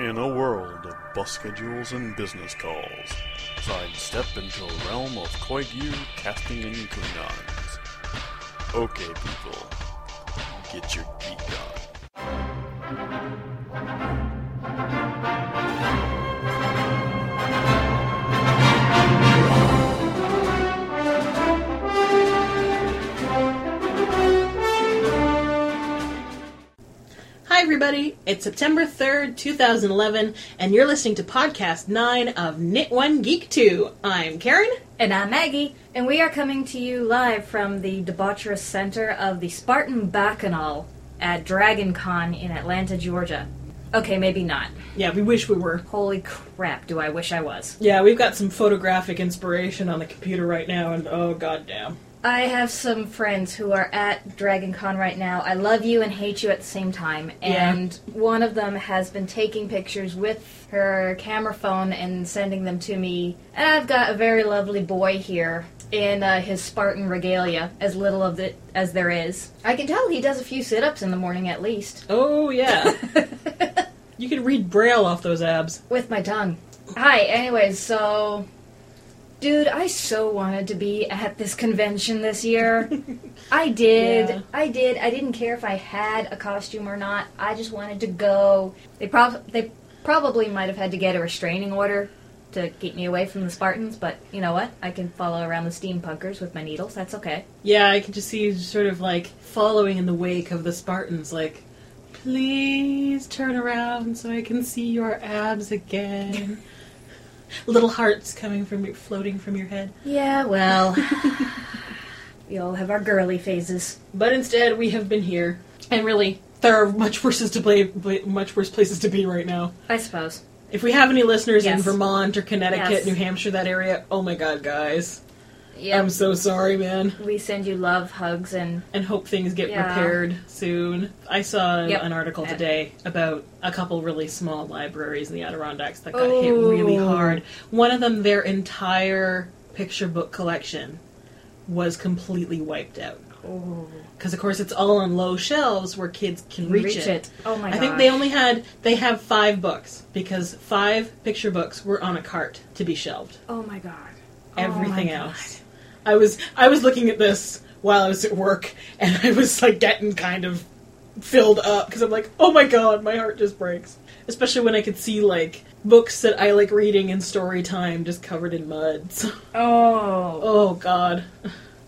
In a world of bus schedules and business calls, sidestep into a realm of Koigu casting and Klingons. Okay, people, get your geek It's September 3rd, 2011, and you're listening to podcast 9 of Knit 1 Geek 2. I'm Karen. And I'm Maggie, and we are coming to you live from the debaucherous center of the Spartan Bacchanal at Dragon Con in Atlanta, Georgia. Okay, maybe not. Yeah, we wish we were. Holy crap, do I wish I was. Yeah, we've got some photographic inspiration on the computer right now, and oh, goddamn. I have some friends who are at Dragon Con right now. I love you and hate you at the same time. Yeah. And one of them has been taking pictures with her camera phone and sending them to me. And I've got a very lovely boy here in uh, his Spartan regalia, as little of it as there is. I can tell he does a few sit ups in the morning at least. Oh, yeah. you can read Braille off those abs. With my tongue. Hi, anyways, so. Dude, I so wanted to be at this convention this year. I did. Yeah. I did. I didn't care if I had a costume or not. I just wanted to go. They prob- they probably might have had to get a restraining order to keep me away from the Spartans, but you know what? I can follow around the steampunkers with my needles. That's okay. Yeah, I can just see you sort of like following in the wake of the Spartans, like, please turn around so I can see your abs again. Little hearts coming from your, floating from your head. Yeah, well. we all have our girly phases. But instead, we have been here, and really, there are much worse to play, much worse places to be right now. I suppose. If we have any listeners in Vermont or Connecticut, Yes. New Hampshire, that area, oh my god, guys, Yeah. I'm so sorry, man. we send you love, hugs, and and hope things get Yeah. repaired soon. I saw Yep. an article Uh, today about a couple really small libraries in the Adirondacks that got Oh. hit really hard. One of them, their entire picture book collection was completely wiped out. Because, of course, it's all on low shelves where kids can reach, it. Oh my I god. think they only had, they have five books because five picture books were on a cart to be shelved. Oh my god. Everything Oh my else. I was I was looking at this while I was at work, and I was like getting kind of filled up because I'm like, oh my god, my heart just breaks. Especially when I could see like books that I like reading in story time just covered in mud. So, Oh. oh god.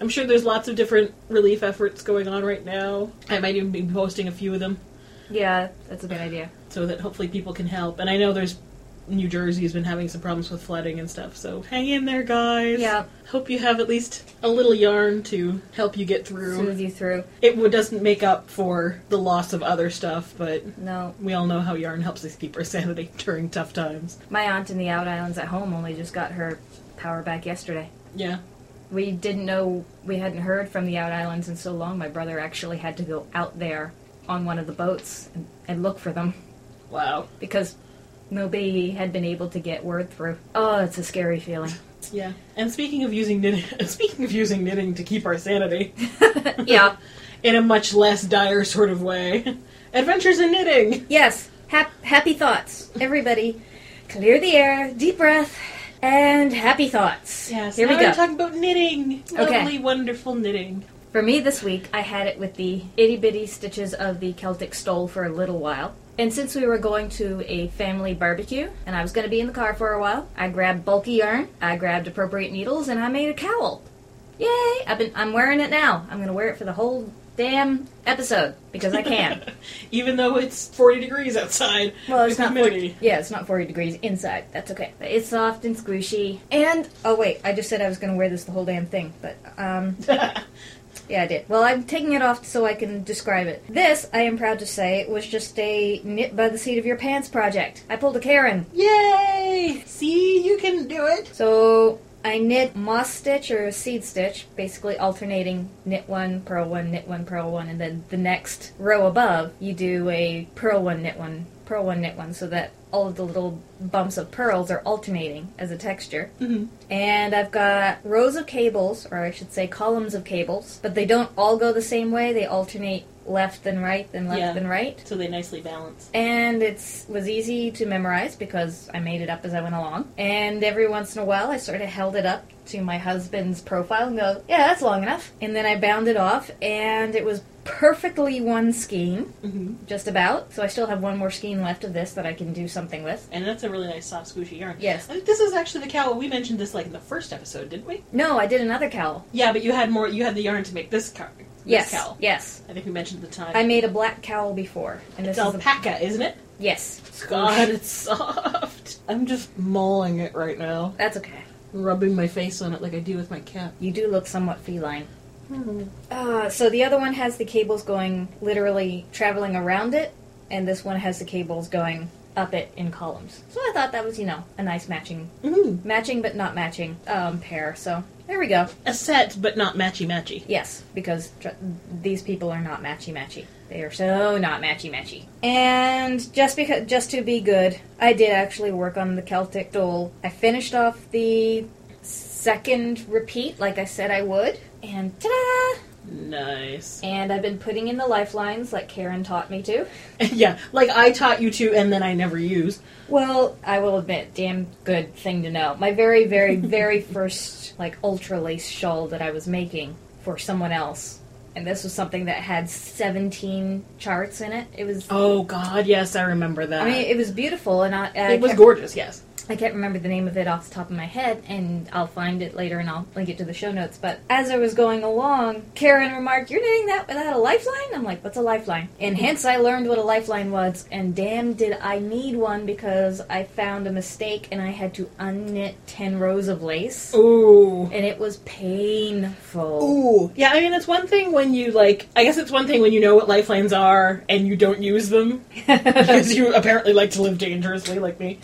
I'm sure there's lots of different relief efforts going on right now. I might even be posting a few of them Yeah, that's a good idea. so that hopefully people can help. And I know there's New Jersey has been having some problems with flooding and stuff, so hang in there, guys. Yeah. Hope you have at least a little yarn to help you get through. Soothe you through. It doesn't make up for the loss of other stuff, but No. we all know how yarn helps us keep our sanity during tough times. My aunt in the Out Islands at home only just got her power back yesterday. Yeah. We didn't know, we hadn't heard from the Out Islands in so long. My brother actually had to go out there on one of the boats and, and look for them Wow. because nobody had been able to get word through. Oh, it's a scary feeling. Yeah. And speaking of using knitting, speaking of using knitting to keep our sanity yeah. in a much less dire sort of way, adventures in knitting. Yes. Hap- happy thoughts. Everybody, clear the air, deep breath, and happy thoughts. Yes. Here we go. We're talking about knitting. Okay. Lovely, wonderful knitting. For me this week, I had it with the itty bitty stitches of the Celtic stole for a little while. And since we were going to a family barbecue and I was going to be in the car for a while, I grabbed bulky yarn, I grabbed appropriate needles, and I made a cowl. Yay! I've been, I'm wearing it now. I'm going to wear it for the whole damn episode because I can. Even though it's 40 degrees outside. Well, it's not humidity. 40, yeah, it's not 40 degrees inside. That's okay. But it's soft and squishy. And oh wait, I just said I was going to wear this the whole damn thing, but um yeah, I did. Well, I'm taking it off so I can describe it. This, I am proud to say, was just a knit by the seat of your pants project. I pulled a Karen. Yay! See, you can do it. So I knit moss stitch or seed stitch, basically alternating knit one, purl one, knit one, purl one, and then the next row above you do a purl one, knit one, purl one, knit one, so that all of the little bumps of purls are alternating as a texture. Mhm. And I've got rows of cables, or I should say columns of cables, but they don't all go the same way. They alternate left and right, then left Yeah. and right. So they nicely balance. And it was easy to memorize because I made it up as I went along. And every once in a while, I sort of held it up to my husband's profile and go, "Yeah, that's long enough." And then I bound it off, and it was perfectly one skein, Mm-hmm. just about. So I still have one more skein left of this that I can do something with. And that's a really nice soft squishy yarn. Yes. This is actually the cowl. We mentioned this like in the first episode, didn't we? No, I did another cowl. Yeah, but you had more. You had the yarn to make this cowl. This Yes, cowl. yes. I think we mentioned at the time. I made a black cowl before, and it's this is a, alpaca, isn't it? yes. God, it's soft. I'm just mauling it right now, That's okay. rubbing my face on it like I do with my cat. You do look somewhat feline. Uh, so the other one has the cables going literally traveling around it, and this one has the cables going up it in columns. So I thought that was, you know, a nice matching, Mm-hmm. matching but not matching um, pair. So there we go. A set, but not matchy matchy. Yes, because tr- these people are not matchy matchy. They are so not matchy matchy. And just because, just to be good, I did actually work on the Celtic stole. I finished off the second repeat, like I said I would, and ta-da! Nice. And I've been putting in the lifelines like Karen taught me to. yeah, like I taught you to, and then I never use. Well, I will admit, damn good thing to know. My very, very, very first like ultra lace shawl that I was making for someone else, and this was something that had seventeen charts in it. It was, Oh God, yes, I remember that. I mean, it was beautiful, and I, I it was gorgeous. Yes. I can't remember the name of it off the top of my head, and I'll find it later and I'll link it to the show notes. But as I was going along, Karen remarked, You're knitting that without a lifeline? I'm like, What's a lifeline? And hence I learned what a lifeline was, and damn did I need one because I found a mistake and I had to unknit 10 rows of lace. Ooh. And it was painful. Ooh. Yeah, I mean, it's one thing when you, like, I guess it's one thing when you know what lifelines are and you don't use them because you apparently like to live dangerously, like me.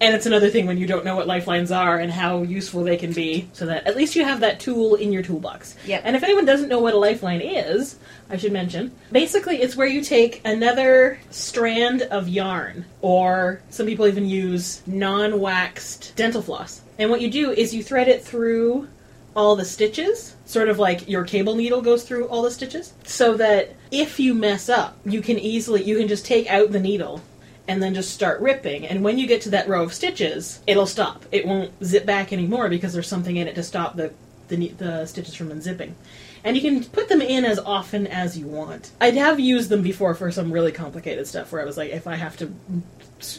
And it's another thing when you don't know what lifelines are and how useful they can be, so that at least you have that tool in your toolbox. Yep. And if anyone doesn't know what a lifeline is, I should mention, basically it's where you take another strand of yarn, or some people even use non waxed dental floss. And what you do is you thread it through all the stitches, sort of like your cable needle goes through all the stitches, so that if you mess up, you can easily, you can just take out the needle and then just start ripping. And when you get to that row of stitches, it'll stop. It won't zip back anymore because there's something in it to stop the the, the stitches from unzipping. And you can put them in as often as you want. I'd have used them before for some really complicated stuff where I was like, if I have to,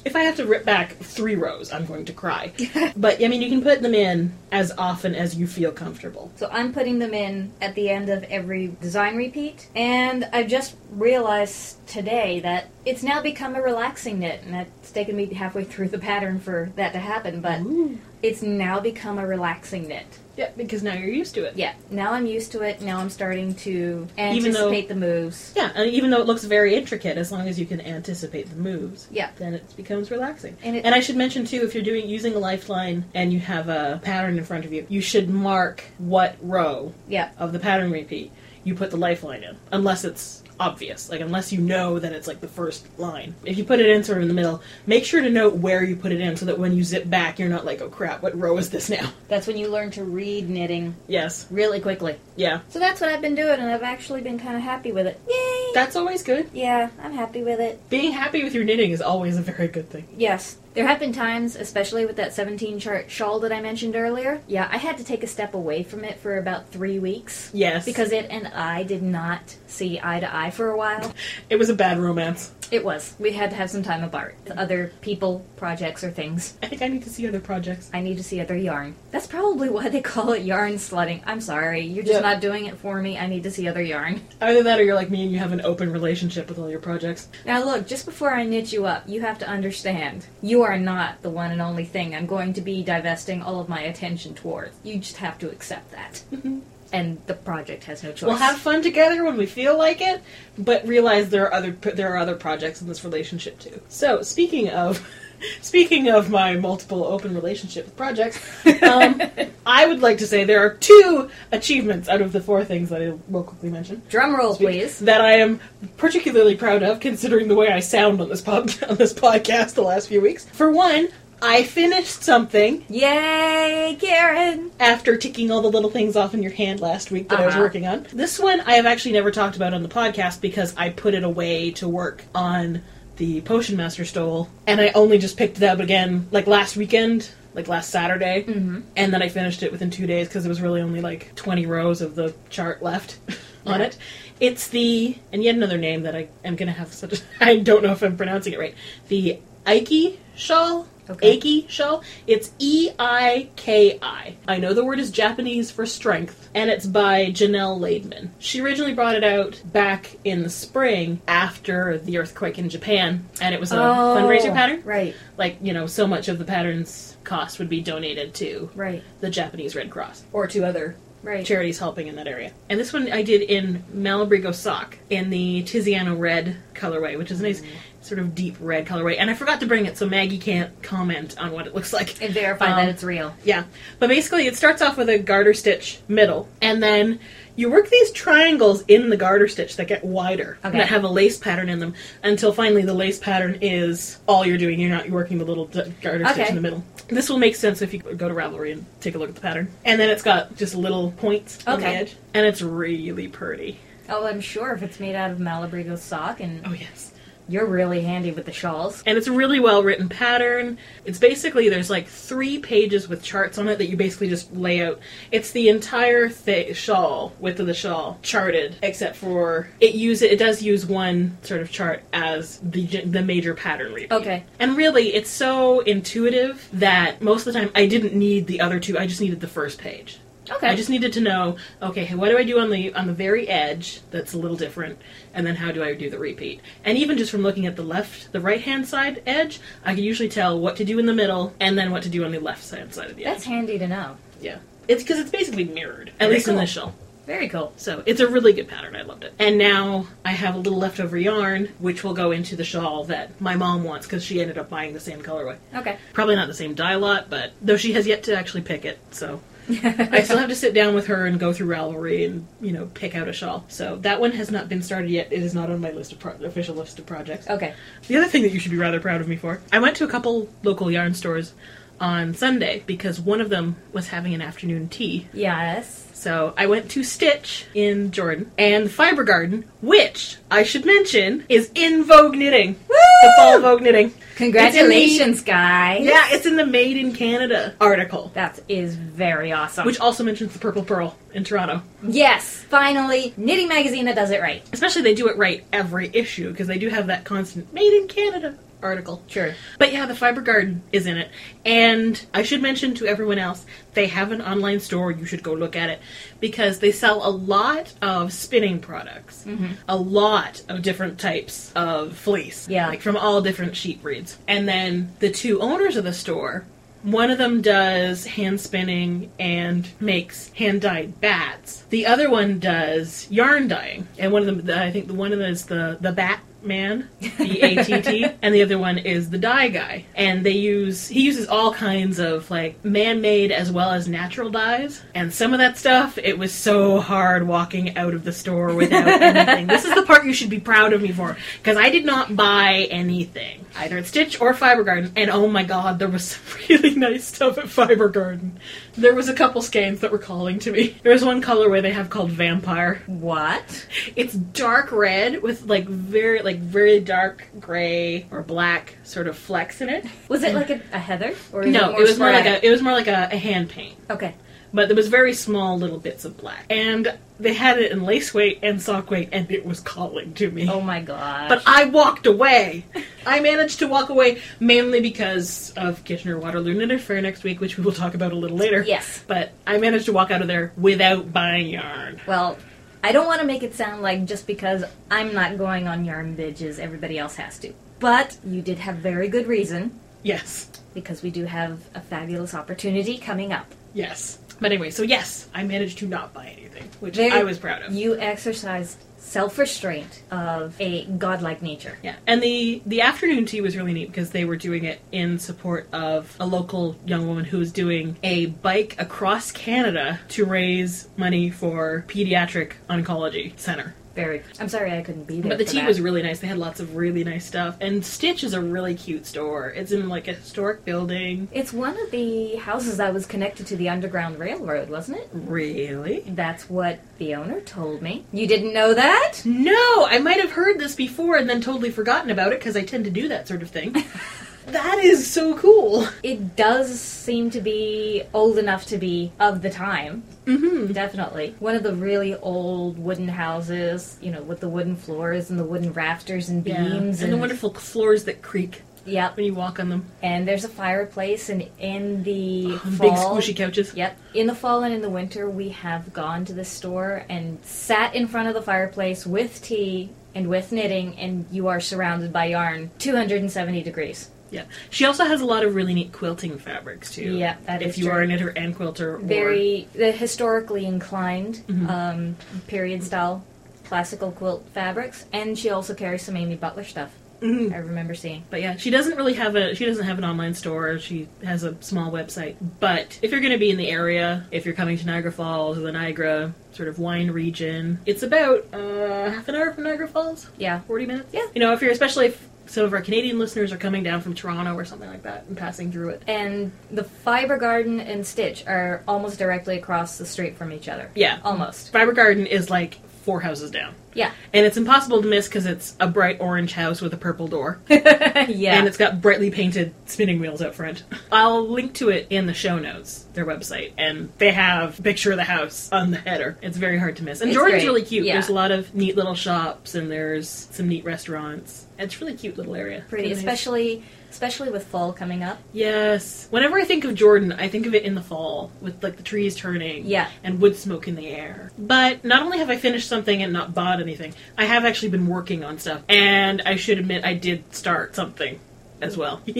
if I have to rip back three rows, I'm going to cry. but I mean, you can put them in as often as you feel comfortable. So I'm putting them in at the end of every design repeat, and I just realized today that it's now become a relaxing knit, and it's taken me halfway through the pattern for that to happen, but Ooh. it's now become a relaxing knit. Yeah, because now you're used to it. Yeah, now I'm used to it. Now I'm starting to Even though- anticipate the moves. Yeah, and even though it looks very intricate, as long as you can anticipate the moves, Yeah. then it becomes relaxing. And it- and I should mention too, if you're doing using a lifeline and you have a pattern in front of you, you should mark what row Yeah, of the pattern repeat you put the lifeline in, unless it's obvious, like unless you know that it's like the first line. If you put it in sort of in the middle, make sure to note where you put it in, so that when you zip back, you're not like, oh crap, what row is this now? that's when you learn to read knitting Yes, really quickly. yeah, So that's what I've been doing, and I've actually been kind of happy with it. Yay! that's always good. yeah, I'm happy with it. Being happy with your knitting is always a very good thing. Yes. There have been times, especially with that 17 chart shawl that I mentioned earlier. Yeah, I had to take a step away from it for about three weeks. Yes, Because it and I did not see eye to eye for a while. it was a bad romance. It was. We had to have some time apart. Other people, projects, or things. I think I need to see other projects. I need to see other yarn. That's probably why they call it yarn slutting. I'm sorry. You're just Yep. not doing it for me. I need to see other yarn. Either that or you're like me and you have an open relationship with all your projects. Now, look, just before I knit you up, you have to understand you are not the one and only thing I'm going to be divesting all of my attention towards. You just have to accept that. Mm-hmm. and the project has no choice. We'll have fun together when we feel like it, but realize there are other there are other projects in this relationship too. So speaking of speaking of my multiple open relationship with projects, um, I would like to say there are two achievements out of the four things that I will quickly mention Drum roll, please. that I am particularly proud of, considering the way I sound on this pub on this podcast the last few weeks. For one, I finished something Yay, Karen! after ticking all the little things off in your hand last week that I was Uh-huh. working on. This one I have actually never talked about on the podcast because I put it away to work on the Potion Master Stole, and I only just picked it up again like last weekend, like last Saturday, mm-hmm. and then I finished it within two days because there was really only like 20 rows of the chart left on Yeah. it. It's the, and yet another name that I am to have such a, I don't know if I'm pronouncing it right, the Eiki shawl. Okay. Eiki shawl. It's E I K I. I know the word is Japanese for strength, and it's by Janel Laidman. She originally brought it out back in the spring after the earthquake in Japan, and it was a oh, fundraiser pattern. Oh, Right, Like, you know, so much of the pattern's cost would be donated to right, the Japanese Red Cross or to other right. charities helping in that area. And this one I did in Malabrigo sock in the Tiziano red colorway, which is nice sort of deep red colorway. And I forgot to bring it so Maggie can't comment on what it looks like. And verify Um, that it's real. Yeah. But basically it starts off with a garter stitch middle and then you work these triangles in the garter stitch that get wider Okay. that have a lace pattern in them until finally the lace pattern is all you're doing. You're not you're working the little d- garter stitch in the middle. This will make sense if you go to Ravelry and take a look at the pattern. And then it's got just little points on the Okay. edge, and it's really pretty. Oh, I'm sure if it's made out of Malabrigo sock, and Oh yes. You're really handy with the shawls. And it's a really well written pattern. It's basically there's like three pages with charts on it that you basically just lay out. It's the entire th- shawl width of the shawl charted, except for it use it does use one sort of chart as the the major pattern repeat. Okay. And really, it's so intuitive that most of the time I didn't need the other two. I just needed the first page. Okay. I just needed to know, okay, what do I do on the on the very edge that's a little different, and then how do I do the repeat? And even just from looking at the left, the right hand side edge, I can usually tell what to do in the middle, and then what to do on the left hand side of the That's edge. That's handy to know. yeah, it's because it's basically mirrored, at Very least in cool. this shell. Very cool. So it's a really good pattern. I loved it. And now I have a little leftover yarn, which will go into the shawl that my mom wants because she ended up buying the same colorway. Okay. Probably not the same dye lot, but though she has yet to actually pick it, so I still have to sit down with her and go through Ravelry and you know pick out a shawl. So that one has not been started yet. It is not on my list of pro- official list of projects. Okay. The other thing that you should be rather proud of me for, I went to a couple local yarn stores on Sunday because one of them was having an afternoon tea. Yes. So I went to Stitch in Jordan and Fiber Garden, which I should mention is in Vogue Knitting. The fall Vogue Knitting. Congratulations, guys. Yeah, it's in the Made in Canada article, That is very awesome. which also mentions the Purple Purl in Toronto. yes, finally, Knitting Magazine that does it right. Especially they do it right every issue because they do have that constant Made in Canada article. Sure. But yeah, the Fiber Garden is in it. And I should mention to everyone else, they have an online store. You should go look at it because they sell a lot of spinning products, mm-hmm. a lot of different types of fleece. Yeah. Like from all different sheep breeds. And then the two owners of the store, one of them does hand spinning and makes hand dyed bats. The other one does yarn dyeing. And one of them, I think the one of them is the, the bat man, B A T T, and the other one is the dye guy. And they use he uses all kinds of like man-made as well as natural dyes. And some of that stuff, it was so hard walking out of the store without anything. This is the part you should be proud of me for because I did not buy anything either at Stitch or Fiber Garden. And oh my god, there was some really nice stuff at Fiber Garden. There was a couple skeins that were calling to me. There was one colorway they have called Vampire. What? It's dark red with like very like very dark gray or black sort of flecks in it. Was it like a, a heather? Or No, it, it, more was more like a it was more like a, a hand paint, Okay. but there was very small little bits of black, and they had it in lace weight and sock weight, and it was calling to me. Oh my god. But I walked away. I managed to walk away mainly because of Kitchener Waterloo Knitter Fair next week, which we will talk about a little later. Yes. But I managed to walk out of there without buying yarn. Well, I don't want to make it sound like just because I'm not going on yarn binges, everybody else has to. But you did have very good reason Yes. because we do have a fabulous opportunity coming up. Yes. But anyway, so yes, I managed to not buy anything, which Very- I was proud of. You exercised self-restraint of a godlike nature. yeah, and the the afternoon tea was really neat because they were doing it in support of a local young woman who was doing a bike across Canada to raise money for pediatric oncology center. Very. I'm sorry I couldn't be there. But the tea that. was really nice. They had lots of really nice stuff. And Stitch is a really cute store. It's in like a historic building. It's one of the houses that was connected to the Underground Railroad, wasn't it? Really? That's what the owner told me. You didn't know that? No, I might have heard this before and then totally forgotten about it because I tend to do that sort of thing. that is so cool. It does seem to be old enough to be of the time. Mm-hmm. Definitely. One of the really old wooden houses, you know, with the wooden floors and the wooden rafters and beams. and the wonderful floors that creak Yep. when you walk on them. And there's a fireplace, and in the Big fall. squishy couches. Yep. In the fall and in the winter, we have gone to the store and sat in front of the fireplace with tea and with knitting, and you are surrounded by yarn 270 degrees. Yeah. She also has a lot of really neat quilting fabrics too. Yeah, that if is you true. are a knitter and quilter. Very the historically inclined Mhm. um, period style classical quilt fabrics, and she also carries some Amy Butler stuff. Mhm. I remember seeing. But yeah, she doesn't really have a she doesn't have an online store. She has a small website. But if you're going to be in the area, if you're coming to Niagara Falls or the Niagara sort of wine region, it's about uh, half an hour from Niagara Falls, Yeah. forty minutes. Yeah. You know, if you're especially if some of our Canadian listeners are coming down from Toronto or something like that and passing through it. And the Fiber Garden and Stitch are almost directly across the street from each other. Yeah. Almost. Fiber Garden is like four houses down. Yeah. And it's impossible to miss because it's a bright orange house with a purple door. yeah. And it's got brightly painted spinning wheels out front. I'll link to it in the show notes, their website, and they have a picture of the house on the header. It's very hard to miss. And It's Jordan's great. really cute. Yeah. There's a lot of neat little shops and there's some neat restaurants. It's a really cute little area. pretty, Really nice. Especially with fall coming up. Yes. Whenever I think of Jordan, I think of it in the fall with like the trees turning Yeah. and wood smoke in the air. But not only have I finished something and not bought anything, I have actually been working on stuff. And I should admit I did start something as well.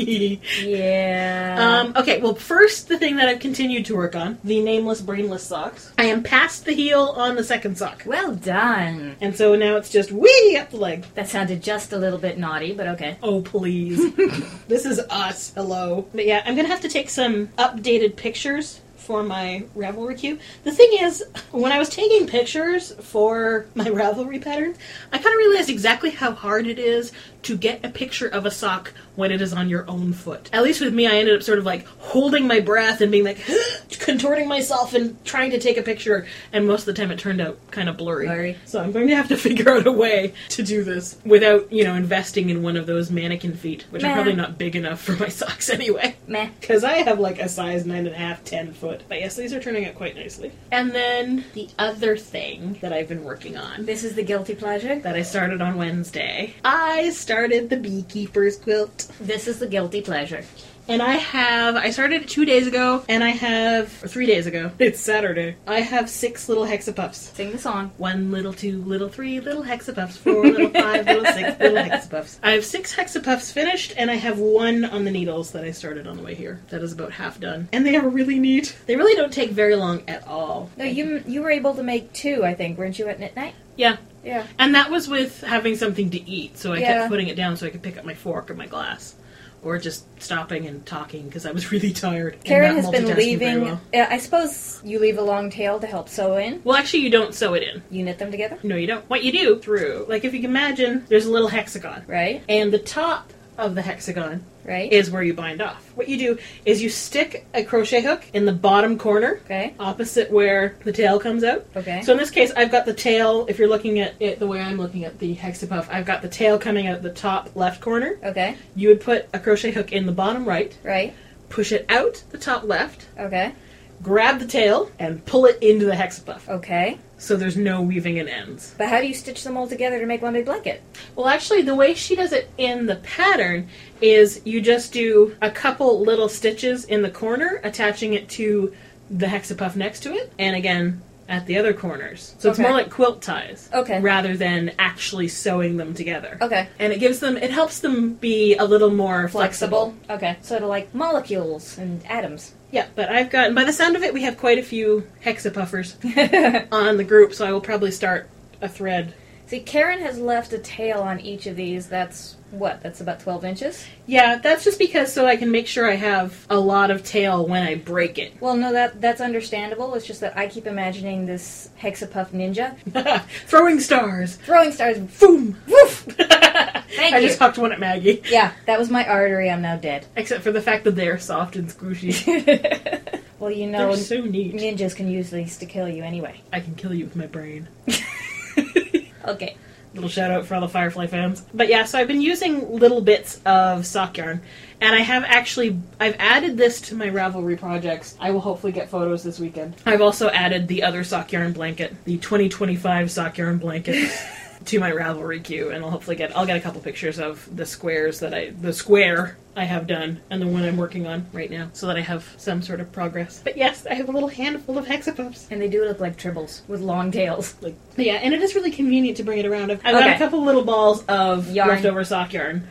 Yeah. Um, okay, well, first, the thing that I've continued to work on the nameless, brainless socks. I am past the heel on the second sock. well done. And so now it's just wee up the leg. That sounded just a little bit naughty, but okay. Oh, please. this is us. Hello. But yeah, I'm going to have to take some updated pictures for my Ravelry queue. The thing is, when I was taking pictures for my Ravelry patterns, I kind of realized exactly how hard it is to get a picture of a sock when it is on your own foot. At least with me, I ended up sort of like holding my breath and being like contorting myself and trying to take a picture, and most of the time it turned out kind of blurry. Blurry. So I'm going to have to figure out a way to do this without, you know, investing in one of those mannequin feet, which are probably not big enough for my socks anyway. Meh. Because I have like a size nine and a half, ten foot. But yes, these are turning out quite nicely. And then the other thing that I've been working on This is the guilty pleasure. that I started on Wednesday, I started the beekeeper's quilt. This is the guilty pleasure. And I have, I started it two days ago, and I have, or three days ago. It's Saturday. I have six little hexapuffs. Sing the song. One little, two little, three little hexapuffs, four little, five little, six little hexapuffs. I have six hexapuffs finished, and I have one on the needles that I started on the way here. That is about half done, and they are really neat. They really don't take very long at all. No, you you were able to make two, I think, weren't you at Knit Night? Yeah, Yeah. and that was with having something to eat, so I Yeah. kept putting it down so I could pick up my fork or my glass. Or just stopping and talking because I was really tired. Karen has been leaving. well. I suppose you leave a long tail to help sew in. Well, actually, you don't sew it in. You knit them together, No, you don't. What you do through, like if you can imagine, there's a little hexagon, right? and the top of the hexagon Right. is where you bind off. What you do is you stick a crochet hook in the bottom corner, okay. opposite where the tail comes out. Okay. So in this case, I've got the tail. If you're looking at it the way I'm looking at the hexapuff, I've got the tail coming out the top left corner. okay. You would put a crochet hook in the bottom right, Right. push it out the top left, Okay. grab the tail, and pull it into the hexapuff. Okay. So there's no weaving at ends. But how do you stitch them all together to make one big blanket? Well, actually, the way she does it in the pattern is you just do a couple little stitches in the corner, attaching it to the hexapuff next to it, and again at the other corners. So it's Okay. more like quilt ties Okay. rather than actually sewing them together. Okay. And it gives them, it helps them be a little more flexible. Flexible. Okay. Sort of like molecules and atoms. Yeah, but I've gotten, by the sound of it, we have quite a few hexapuffers on the group, so I will probably start a thread See, Karen has left a tail on each of these. That's what? That's about 12 inches? Yeah, that's just because so I can make sure I have a lot of tail when I break it. Well, no, that that's understandable. It's just that I keep imagining this Hexapuff ninja Throwing stars. throwing stars. Boom. Woof! Thank I you. just hucked one at Maggie. Yeah, that was my artery. I'm now dead. Except for the fact that they're soft and squishy. Well, you know, so ninjas can use these to kill you anyway. I can kill you with my brain. Okay. Little shout out for all the Firefly fans. But yeah, so I've been using little bits of sock yarn, and I have actually I've added this to my Ravelry projects. I will hopefully get photos this weekend. I've also added the other sock yarn blanket, the 2025 sock yarn blanket. To my Ravelry queue, and I'll hopefully get I'll get a couple pictures of the squares that I the square I have done and the one I'm working on right now, so that I have some sort of progress. But yes, I have a little handful of hexapuffs. And they do look like tribbles with long tails. Like, yeah, and it is really convenient to bring it around. I've, got Okay. a couple little balls of Yarn. leftover sock yarn,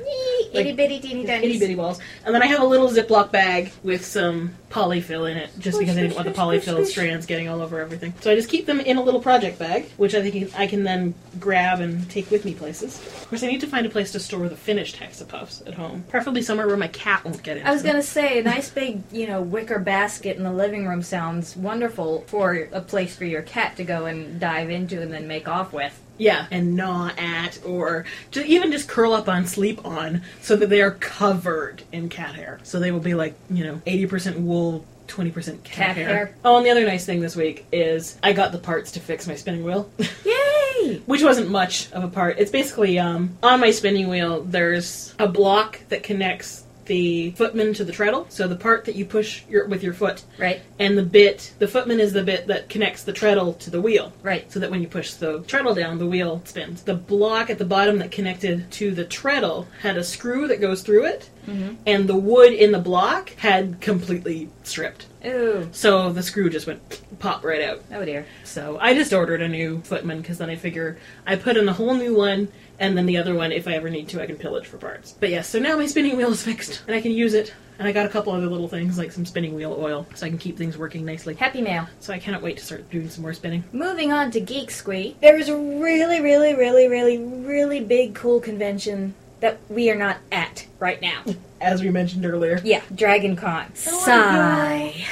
Like, Itty bitty teeny tiny. itty bitty balls, and then I have a little Ziploc bag with some polyfill in it, just because I didn't want the polyfill strands getting all over everything. So I just keep them in a little project bag, which I think I can then grab and take with me places. Of course, I need to find a place to store the finished hexapuffs at home, preferably somewhere where my cat won't get in. I was gonna say, a nice big, you know, wicker basket in the living room sounds wonderful for a place for your cat to go and dive into and then make off with. Yeah, and gnaw at, or to even just curl up on, sleep on, so that they are covered in cat hair. So they will be like, you know, 80% wool, 20% cat, Cat hair. hair. Oh, and the other nice thing this week is I got the parts to fix my spinning wheel, Yay! which wasn't much of a part. It's basically, um, on my spinning wheel, there's a block that connects the footman to the treadle. So the part that you push your, with your foot, Right, and the bit, the footman is the bit that connects the treadle to the wheel right. so that when you push the treadle down, the wheel spins. The block at the bottom that connected to the treadle had a screw that goes through it, mm-hmm. and the wood in the block had completely stripped. Ooh, So the screw just went pop right out. oh dear. So I just ordered a new footman because then I figure I put in a whole new one, and then the other one, if I ever need to, I can pillage for parts. But yes, so now my spinning wheel is fixed, and I can use it. And I got a couple other little things like some spinning wheel oil, so I can keep things working nicely. Happy mail. So I cannot wait to start doing some more spinning. Moving on to Geek Squee. There is a really, really, really, really, really big, cool convention that we are not at right now. As we mentioned earlier. Yeah, Dragon Con. Oh, Sigh.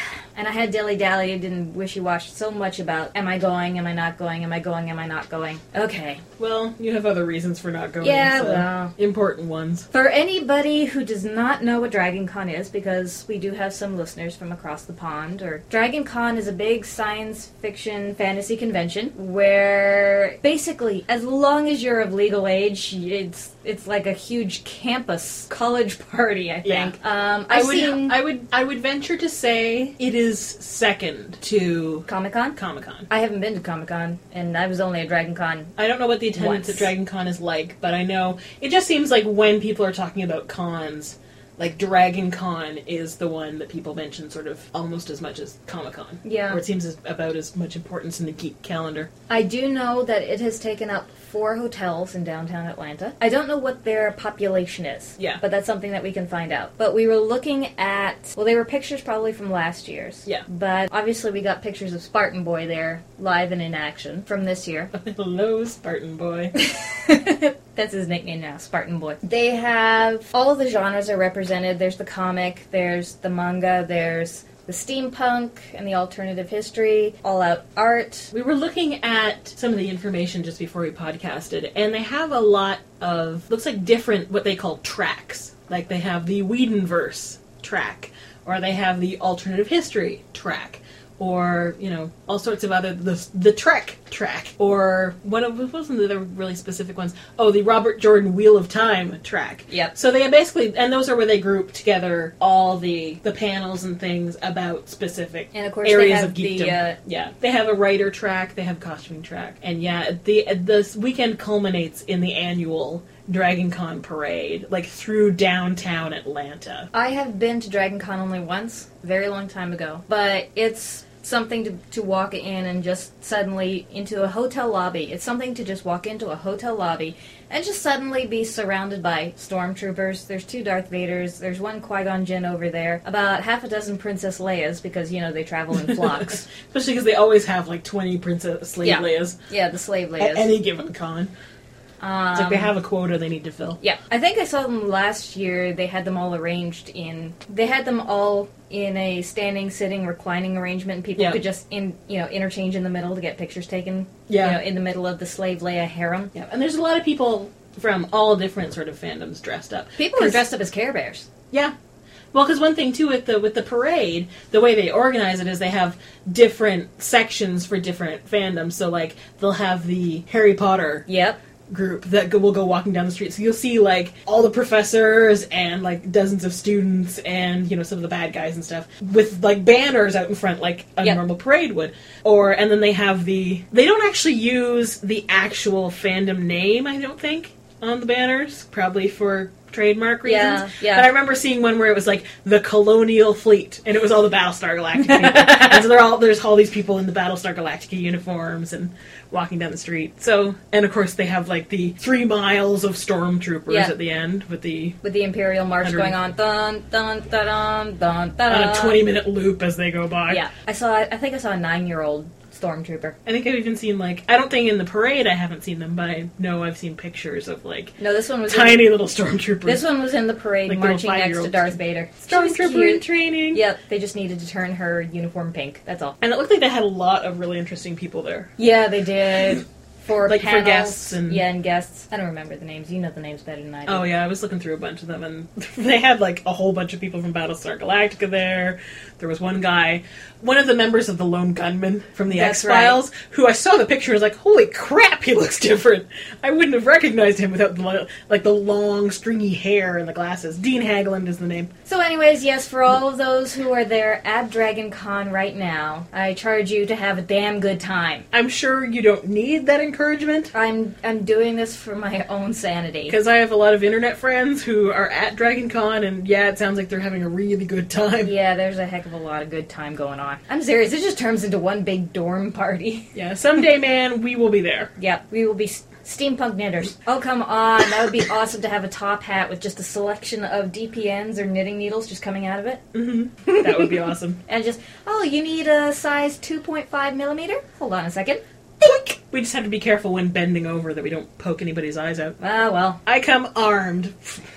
And I had dilly dallied and wishy washed so much about am I going, am I not going, am I going, am I not going. Okay. Well, you have other reasons for not going. Yeah, so well. important ones. For anybody who does not know what Dragon Con is, because we do have some listeners from across the pond, or Dragon Con is a big science fiction fantasy convention where basically, as long as you're of legal age, it's it's like a huge campus college party. I Yeah. think. Um, I I've would, seen I would, I would venture to say it is second to Comic Con. Comic Con. I haven't been to Comic Con, and I was only at Dragon Con. I don't know what the attendance Once. at Dragon Con is like, but I know it just seems like when people are talking about cons, like Dragon Con is the one that people mention sort of almost as much as Comic Con. Yeah. Or it seems as, about as much importance in the geek calendar. I do know that it has taken up four hotels in downtown Atlanta. I don't know what their population is. Yeah. But that's something that we can find out. But we were looking at, well, they were pictures probably from last year's. Yeah. But obviously we got pictures of Spartan Boy there, live and in action, from this year. Hello, Spartan boy. That's his nickname now, Spartan Boy. They have all of the genres are represented. There's the comic, there's the manga, there's the steampunk and the alternative history, all out art. We were looking at some of the information just before we podcasted, and they have a lot of looks like different what they call tracks. Like they have the Whedonverse track, or they have the alternative history track, or you know all sorts of other the the Trek track, or one of wasn't the really specific ones? Oh, the Robert Jordan Wheel of Time track. Yep. So they basically, and those are where they group together all the the panels and things about specific And of course areas of the, geekdom. uh, yeah, they have a writer track, they have costuming track, and yeah, the this weekend culminates in the annual Dragon Con parade, like through downtown Atlanta. I have been to Dragon Con only once, very long time ago, but it's something to, to walk in and just suddenly into a hotel lobby. It's something to just walk into a hotel lobby and just suddenly be surrounded by stormtroopers. There's two Darth Vaders, there's one Qui Gon Jinn over there, about half a dozen Princess Leias because, you know, they travel in flocks. Especially because they always have like twenty princess slave Yeah. Leias yeah, the slave at Leias. any given con. It's like they um, have a quota they need to fill. Yeah, I think I saw them last year. They had them all arranged in. They had them all in a standing, sitting, reclining arrangement. And people Yeah. could just in you know interchange in the middle to get pictures taken. Yeah. you know, in the middle of the slave Leia harem. Yeah, and there's a lot of people from all different sort of fandoms dressed up. People 'Cause- dressed up as Care Bears. Yeah. Well, because one thing too with the with the parade, the way they organize it is they have different sections for different fandoms. So like they'll have the Harry Potter Yep. Group that go, will go walking down the street. So you'll see like all the professors and like dozens of students and you know some of the bad guys and stuff with like banners out in front like a Yep. normal parade would. Or and then they have the they don't actually use the actual fandom name, I don't think, on the banners, probably for trademark reasons. Yeah, yeah. But I remember seeing one where it was like the Colonial Fleet and it was all the Battlestar Galactica. and so they're all there's all these people in the Battlestar Galactica uniforms and walking down the street. So and of course they have like the three miles of stormtroopers Yeah. at the end with the With the Imperial March Hundred- going on, dun dun dun dun dun dun. on a twenty minute loop as they go by. Yeah, I saw. I think I saw a nine-year-old stormtrooper. I think I've even seen like I don't think in the parade I haven't seen them, but I know I've seen pictures of like No, this one was in- tiny little stormtroopers. This one was in the parade, Like marching next to. Darth Vader. Stormtrooper in training. Yep, they just needed to turn her uniform pink. That's all. And it looked like they had a lot of really interesting people there. Yeah, they did. For Like for guests and- yeah, and guests. I don't remember the names. You know the names better than I do. Oh yeah, I was looking through a bunch of them, and they had like a whole bunch of people from Battlestar Galactica there. There was one guy, one of the members of the Lone Gunman from the X Files, who I saw the picture. and was like, holy crap, he looks different. I wouldn't have recognized him without the, like the long stringy hair and the glasses. Dean Haglund is the name. So, anyways, yes, for all of those who are there at Dragon Con right now, I charge you to have a damn good time. I'm sure you don't need that encouragement. I'm I'm doing this for my own sanity. Because I have a lot of internet friends who are at Dragon Con, and yeah, it sounds like they're having a really good time. Yeah, there's a heck of a lot of good time going on. I'm serious. It just turns into one big dorm party. Yeah, someday, man, we will be there. Yep, we will be steampunk knitters. Oh, come on. That would be awesome to have a top hat with just a selection of DPNs or knitting needles just coming out of it. Mm-hmm. That would be awesome. And just, oh, you need a size 2.5 millimeter? Hold on a second. Boink! We just have to be careful when bending over that we don't poke anybody's eyes out. Ah, well. I come armed.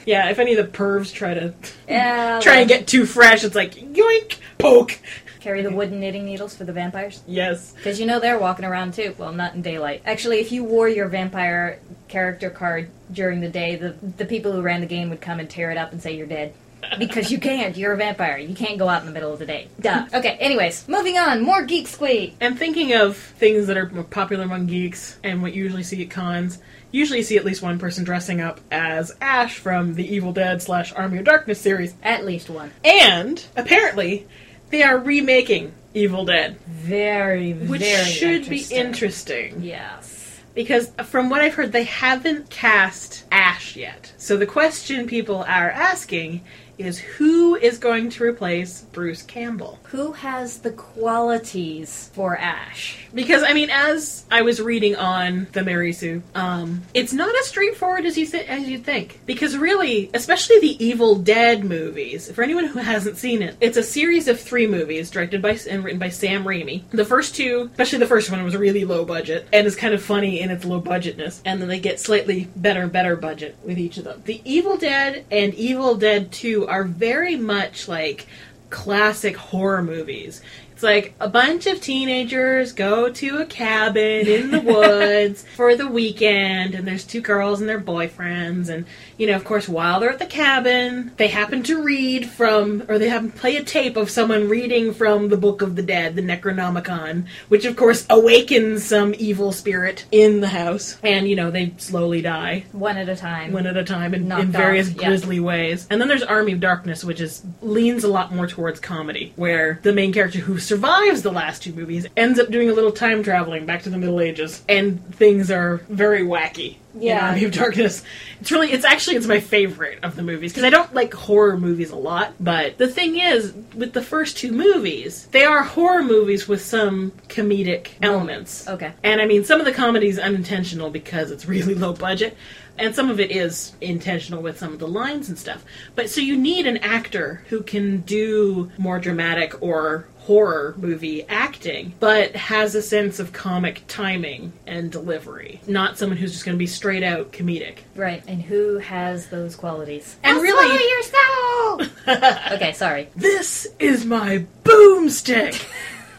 Yeah, if any of the pervs try to Yeah, try well, and get too fresh, it's like yoink, poke. Carry the wooden knitting needles for the vampires. Yes. Because you know they're walking around too. Well, not in daylight. Actually, if you wore your vampire character card during the day, the, the people who ran the game would come and tear it up and say you're dead. Because you can't. You're a vampire. You can't go out in the middle of the day. Duh. Okay, anyways, moving on. More Geek Squeak. And thinking of things that are more popular among geeks and what you usually see at cons, usually you see at least one person dressing up as Ash from the Evil Dead slash Army of Darkness series. At least one. And apparently, they are remaking Evil Dead, Very, which very should be interesting. interesting. Yes. Because uh, from what I've heard, they haven't cast Ash yet. So the question people are asking is who is going to replace Bruce Campbell? Who has the qualities for Ash? Because I mean, as I was reading on the Mary Sue, um, it's not as straightforward as you th- as you think. Because really, especially the Evil Dead movies, for anyone who hasn't seen it, it's a series of three movies directed by and written by Sam Raimi. The first two, especially the first one, was really low budget and is kind of funny in its low budgetness. And then they get slightly better and better budget with each of them. The Evil Dead and Evil Dead Two are very much like classic horror movies. It's like a bunch of teenagers go to a cabin in the woods for the weekend, and there's two girls and their boyfriends. And, you know, of course, while they're at the cabin, they happen to read from, or they happen to play a tape of someone reading from the Book of the Dead, the Necronomicon, which, of course, awakens some evil spirit in the house. And, you know, they slowly die One at a time. one at a time in, in various off, yeah. grisly ways. And then there's Army of Darkness, which is leans a lot more towards comedy, where the main character who survives the last two movies ends up doing a little time traveling back to the Middle Ages, and things are very wacky. In Yeah. Army of Darkness. It's really, it's actually, it's my favorite of the movies because I don't like horror movies a lot. But the thing is, with the first two movies, they are horror movies with some comedic elements. Okay. And I mean, some of the comedy is unintentional because it's really low budget. And some of it is intentional with some of the lines and stuff. But so you need an actor who can do more dramatic or horror movie acting, but has a sense of comic timing and delivery. Not someone who's just going to be straight out comedic. Right. And who has those qualities? And Now really- swallow yourself. okay, sorry. This is my boomstick.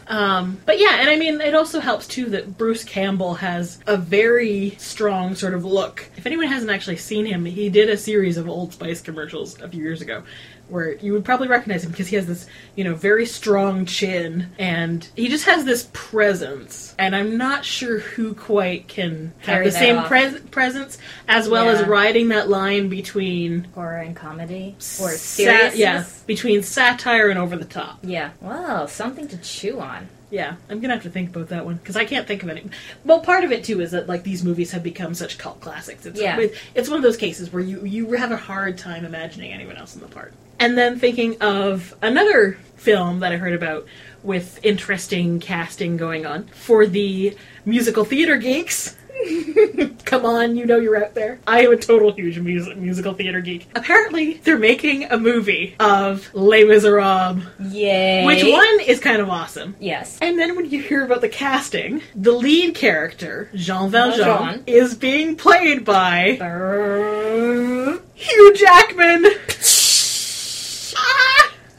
Um, but yeah, and I mean, it also helps too that Bruce Campbell has a very strong sort of look. If anyone hasn't actually seen him, he did a series of Old Spice commercials a few years ago where you would probably recognize him because he has this, you know, very strong chin and he just has this presence. And I'm not sure who quite can have Carry the same pres- presence as well as riding that line between Horror and comedy or Sa- seriousness. yeah, between satire and over the top. Yeah. Wow, something to chew on. Yeah, I'm gonna have to think about that one because I can't think of any. Well, part of it too is that like these movies have become such cult classics. It's, Yeah. it's one of those cases where you you have a hard time imagining anyone else in the part. And then thinking of another film that I heard about with interesting casting going on for the musical theater geeks. Come on, you know you're out there. I am a total huge music, musical theater geek. Apparently, they're making a movie of Les Miserables, Yay. which one is kind of awesome. Yes. And then when you hear about the casting, the lead character, Jean Valjean, Valjean. is being played by. Hugh Jackman.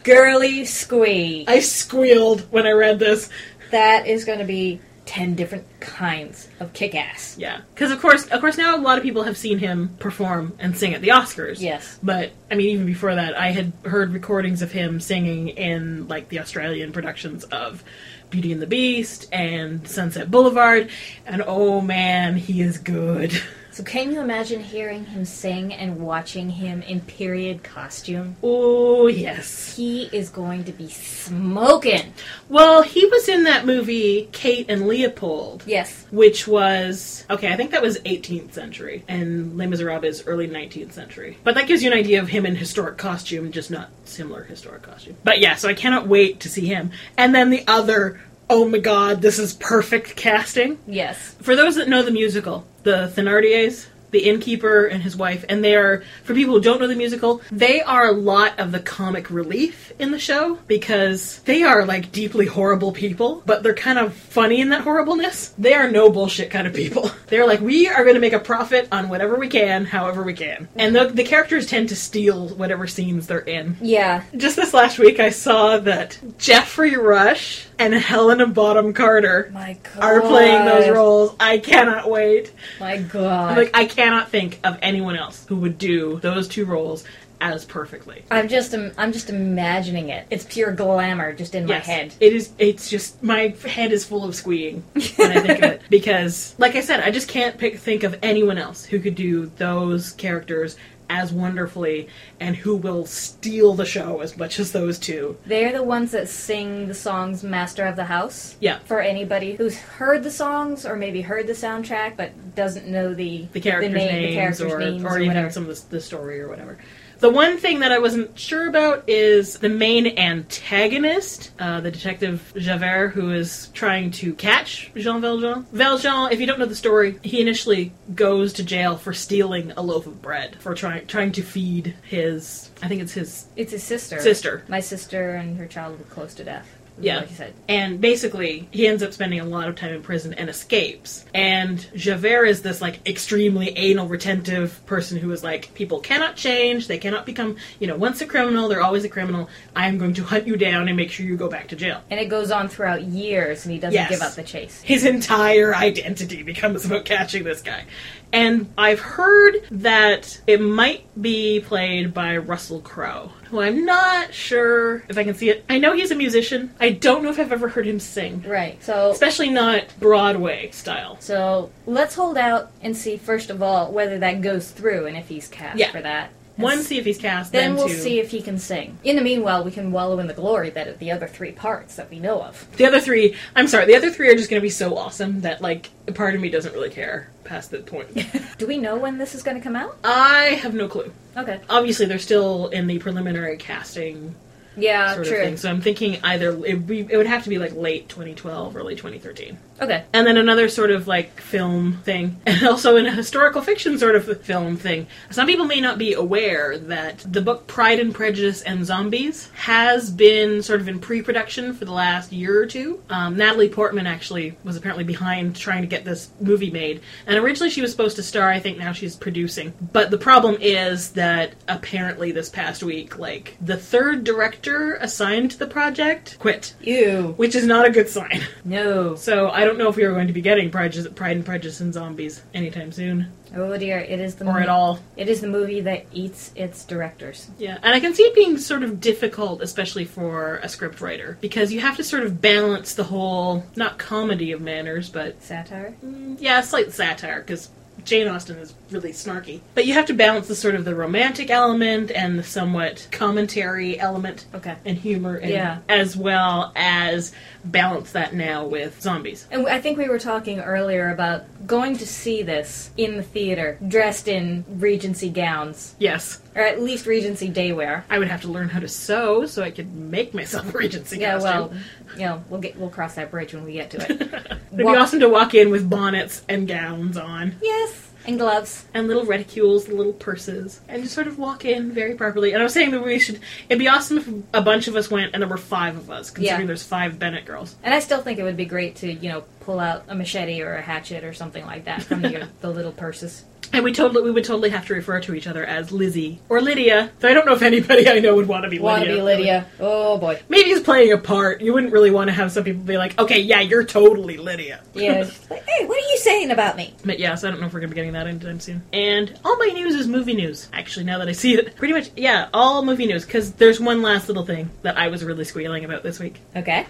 Girly squee. I squealed when I read this. That is going to be 10 different kinds of kick ass. Yeah, because of course, of course, now a lot of people have seen him perform and sing at the Oscars. Yes. but I mean, even before that, I had heard recordings of him singing in like the Australian productions of Beauty and the Beast and Sunset Boulevard, and oh man, he is good. So, can you imagine hearing him sing and watching him in period costume? Oh yes. He is going to be smoking. Well, he was in that movie Kate and Leopold. Yes. Which was okay. I think that was 18th century, and Les Miserables is early 19th century. But that gives you an idea of him in historic costume, just not similar historic costume. But yeah, so I cannot wait to see him. And then the other, oh my god, this is perfect casting. Yes. For those that know the musical, the Thenardiers, the innkeeper and his wife, and they are, for people who don't know the musical, they are a lot of the comic relief in the show because they are like deeply horrible people, but they're kind of funny in that horribleness. They are no bullshit kind of people. They're like, we are going to make a profit on whatever we can, however we can. And the, the characters tend to steal whatever scenes they're in. Yeah. Just this last week, I saw that Geoffrey Rush and Helena Bonham Carter My God. are playing those roles. I cannot wait. My God. I'm like I cannot think of anyone else who would do those two roles as perfectly. I'm just im- I'm just imagining it. It's pure glamour just in Yes. my head. It is. It's just my head is full of squeeing when I think of it because, like I said, I just can't pick, think of anyone else who could do those characters as wonderfully and who will steal the show as much as those two. They're the ones that sing the songs Master of the House. Yeah. For anybody who's heard the songs or maybe heard the soundtrack but doesn't know the the characters' name- names, the characters' or, names or, or even whatever. some of the, the story or whatever. The one thing that I wasn't sure about is the main antagonist, uh, the detective Javert, who is trying to catch Jean Valjean. Valjean, if you don't know the story, he initially goes to jail for stealing a loaf of bread for trying trying to feed his. I think it's his It's his sister. Sister. My sister and her child were close to death. Yeah. Like you said. And basically, he ends up spending a lot of time in prison and escapes. And Javert is this like extremely anal retentive person who is like, people cannot change, they cannot become, you know, once a criminal, they're always a criminal. I am going to hunt you down and make sure you go back to jail. And it goes on throughout years and he doesn't Yes. give up the chase. His entire identity becomes about catching this guy. And I've heard that it might be played by Russell Crowe, who I'm not sure if I can see it. I know he's a musician. I don't know if I've ever heard him sing. Right. So especially not Broadway style. so let's hold out and see first of all whether that goes through and if he's cast Yeah. for that. One, see if he's cast. Then Then, we'll two. see if he can sing. In the meanwhile, we can wallow in the glory that of the other three parts that we know of. the other three. I'm sorry, the other three are just going to be so awesome that like a part of me doesn't really care past that point. Do we know when this is going to come out? I have no clue. Okay. Obviously, they're still in the preliminary casting Yeah, sort true. of thing, so I'm thinking either it would, be, it would have to be like late 2012, early 2013. Okay. and then another sort of like film thing, and also in a historical fiction sort of film thing. Some people may not be aware that the book Pride and Prejudice and Zombies has been sort of in pre production for the last year or two. Um, Natalie Portman actually was apparently behind trying to get this movie made, and originally she was supposed to star, I think now she's producing. But the problem is that apparently this past week, like, the third director assigned to the project quit. Ew. Which is not a good sign. No. So I don't know if we are going to be getting Pride, Pride and Prejudice and Zombies anytime soon, Oh dear, it is the or mo- at all. It is the movie that eats its directors. Yeah, and I can see it being sort of difficult, especially for a script writer, because you have to sort of balance the whole not comedy of manners, but Satire. mm, yeah, slight satire, because Jane Austen is really snarky. But you have to balance the sort of the romantic element and the somewhat commentary element Okay. and humor, and, Yeah. as well as balance that now with zombies. And I think we were talking earlier about going to see this in the theater, dressed in Regency gowns, Yes. Or at least Regency daywear. I would have to learn how to sew so I could make myself a Regency Yeah, costume. well, you know, we'll get we'll cross that bridge when we get to it. It'd be awesome to walk in with bonnets and gowns on, yes, and gloves. and little reticules, little purses, and just sort of walk in very properly. And I was saying that we should. It'd be awesome if a bunch of us went, and there were five of us, considering Yeah. there's five Bennet girls. And I still think it would be great to, you know, pull out a machete or a hatchet or something like that from the, the little purses. And we totally, we would totally have to refer to each other as Lizzie or Lydia. So I don't know if anybody I know would want to be Lydia. Want to be Lydia? Oh boy. Maybe he's playing a part. You wouldn't really want to have some people be like, "Okay, yeah, you're totally Lydia." Yeah. like, hey, what are you saying about me? But yes, I don't know if we're gonna be getting that anytime soon. And all my news is movie news. Actually, now that I see it, pretty much, yeah, all movie news. Because there's one last little thing that I was really squealing about this week. Okay.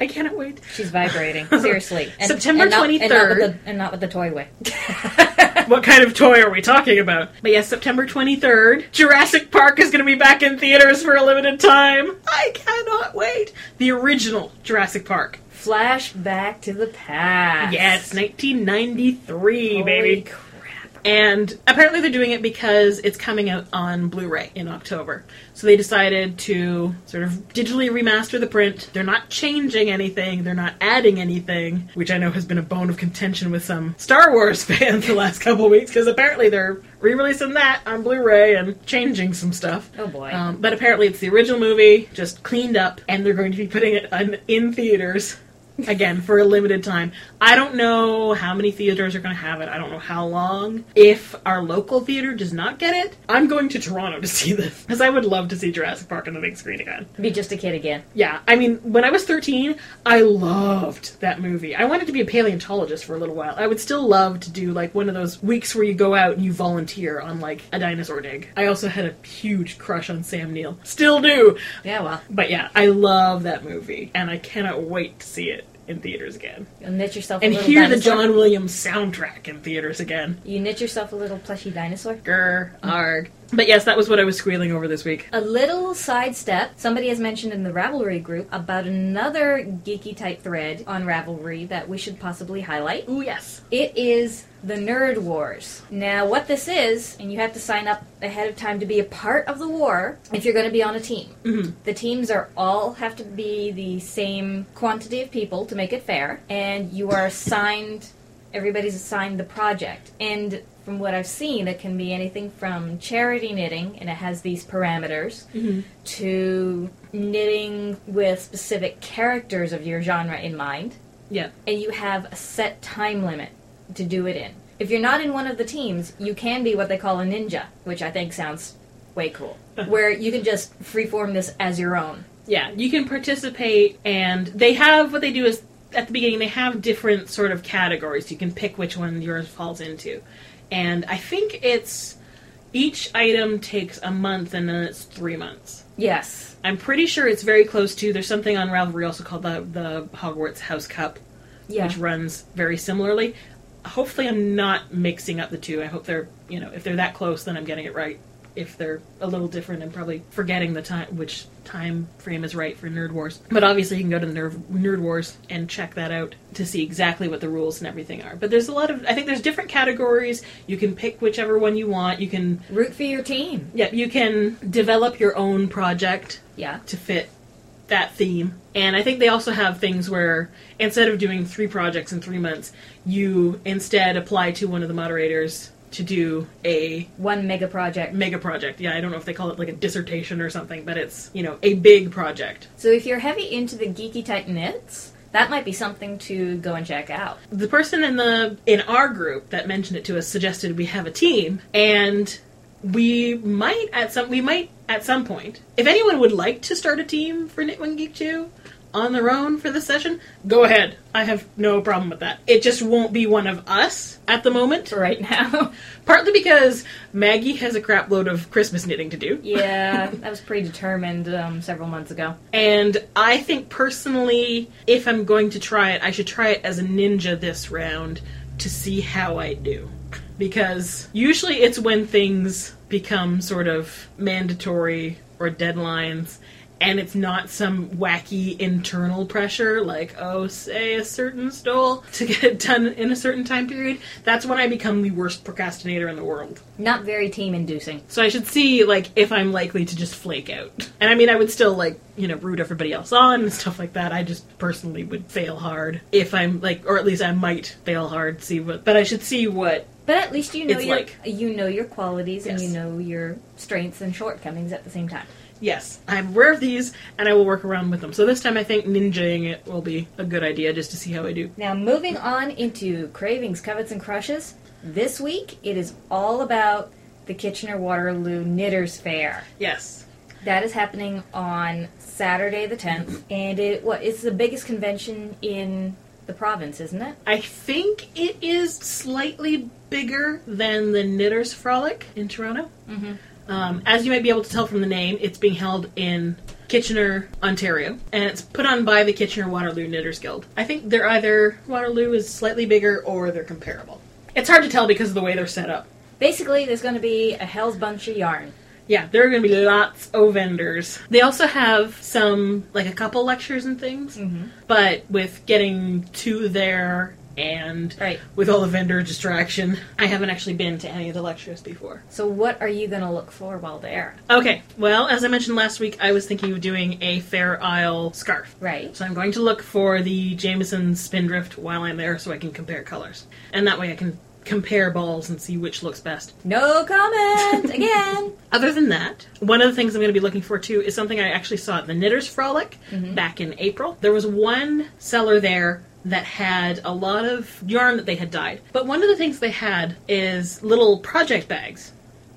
I cannot wait. She's vibrating. Seriously. September and not, 23rd. with and not with the toy way. what kind of toy are we talking about? But yes, September 23rd, Jurassic Park is gonna be back in theaters for a limited time. I cannot wait. The original Jurassic Park. Flash back to the past. Yes, 1993, Holy baby. And apparently they're doing it because it's coming out on Blu-ray in October. So they decided to sort of digitally remaster the print. They're not changing anything, they're not adding anything, which I know has been a bone of contention with some Star Wars fans the last couple weeks because apparently they're re-releasing that on Blu-ray and changing some stuff. Oh boy. Um, but apparently it's the original movie, just cleaned up, and they're going to be putting it on, in theaters again for a limited time. I don't know how many theaters are going to have it. I don't know how long. If our local theater does not get it, I'm going to Toronto to see this because I would love to see Jurassic Park on the big screen again. Be just a kid again. Yeah, I mean, when I was 13, I loved that movie. I wanted to be a paleontologist for a little while. I would still love to do like one of those weeks where you go out and you volunteer on like a dinosaur dig. I also had a huge crush on Sam Neill. Still do. Yeah, well, But yeah, I love that movie and I cannot wait to see it in theaters again. you'll knit yourself And a little hear the. John Williams soundtrack in theaters again. You knit yourself a little plushy dinosaur. Grr, arg. But yes, that was what I was squealing over this week. A little sidestep. Somebody has mentioned in the Ravelry group about another geeky type thread on Ravelry that we should possibly highlight. Oh, yes. It is the Nerd Wars. Now, what this is, and you have to sign up ahead of time to be a part of the war if you're going to be on a team. Mhm. The teams are all have to be the same quantity of people to make it fair, and you are assigned. Everybody's assigned the project, and from what I've seen, it can be anything from charity knitting, and it has these parameters, Mhm. to knitting with specific characters of your genre in mind Yeah. and you have a set time limit to do it in. If you're not in one of the teams, you can be what they call a ninja, which I think sounds way cool. where you can just freeform this as your own. Yeah, you can participate, and they have what they do is at the beginning they have different sort of categories. You can pick which one yours falls into, and I think it's each item takes a month, and then it's three months. Yes. I'm pretty sure it's very close to. There's something on Ravelry also called the the Hogwarts House Cup, Yeah. which runs very similarly. Hopefully, I'm not mixing up the two. I hope they're you know if they're that close, then I'm getting it right. If they're a little different, I'm probably forgetting the time which time frame is right for Nerd Wars. But obviously, you can go to the Nerd, Nerd Wars and check that out to see exactly what the rules and everything are. But there's a lot of I think there's different categories. You can pick whichever one you want. You can Root for your team. yeah you can develop your own project Yeah. to fit that theme. And I think they also have things where instead of doing three projects in three months, you instead apply to one of the moderators to do a One mega project. mega project. Yeah, I don't know if they call it like a dissertation or something, but it's, you know, a big project. So if you're heavy into the geeky type knits, that might be something to go and check out. The person in the in our group that mentioned it to us suggested we have a team and we might at some we might at some point. If anyone would like to start a team for Knit One Geek 2 on their own for this session, go ahead. I have no problem with that. It just won't be one of us at the moment. Right now. Partly because Maggie has a crap load of Christmas knitting to do. yeah, that was predetermined um, several months ago. And I think personally, if I'm going to try it, I should try it as a ninja this round to see how I do. Because usually it's when things become sort of mandatory or deadlines and it's not some wacky internal pressure like, oh, say a certain stole to get it done in a certain time period. That's when I become the worst procrastinator in the world. Not very team inducing. So I should see like if I'm likely to just flake out. And I mean I would still like, you know, root everybody else on and stuff like that. I just personally would fail hard if I'm like or at least I might fail hard, see what but I should see what But at least you know It's your like- you know your qualities and you know your strengths and shortcomings at the same time. Yes, I'm aware of these and I will work around with them. So this time I think ninjaing it will be a good idea just to see how I do. Now moving on into cravings, covets, and crushes. This week it is all about the Kitchener Waterloo Knitters Fair. Yes. That is happening on Saturday the 10th, and it what it's the biggest convention in the province, isn't it? I think it is slightly bigger than the Knitters Frolic in Toronto. Mhm. Um, as you might be able to tell from the name, it's being held in Kitchener, Ontario, and it's put on by the Kitchener Waterloo Knitters Guild. I think they're either Waterloo is slightly bigger or they're comparable. It's hard to tell because of the way they're set up. Basically, there's going to be a hell's bunch of yarn. Yeah, there are going to be lots of vendors. They also have some, like a couple lectures and things, Mm-hmm. but with getting to there and Right. with all the vendor distraction, I haven't actually been to any of the lectures before. So, what are you going to look for while there? Okay, well, as I mentioned last week, I was thinking of doing a Fair Isle scarf. Right. So I'm going to look for the Jamieson Spindrift while I'm there so I can compare colors. And that way I can compare balls and see which looks best. No comment again. Other than that, one of the things I'm going to be looking for too is something I actually saw at the Knitters Frolic mm-hmm. back in April. There was one seller there that had a lot of yarn that they had dyed. But one of the things they had is little project bags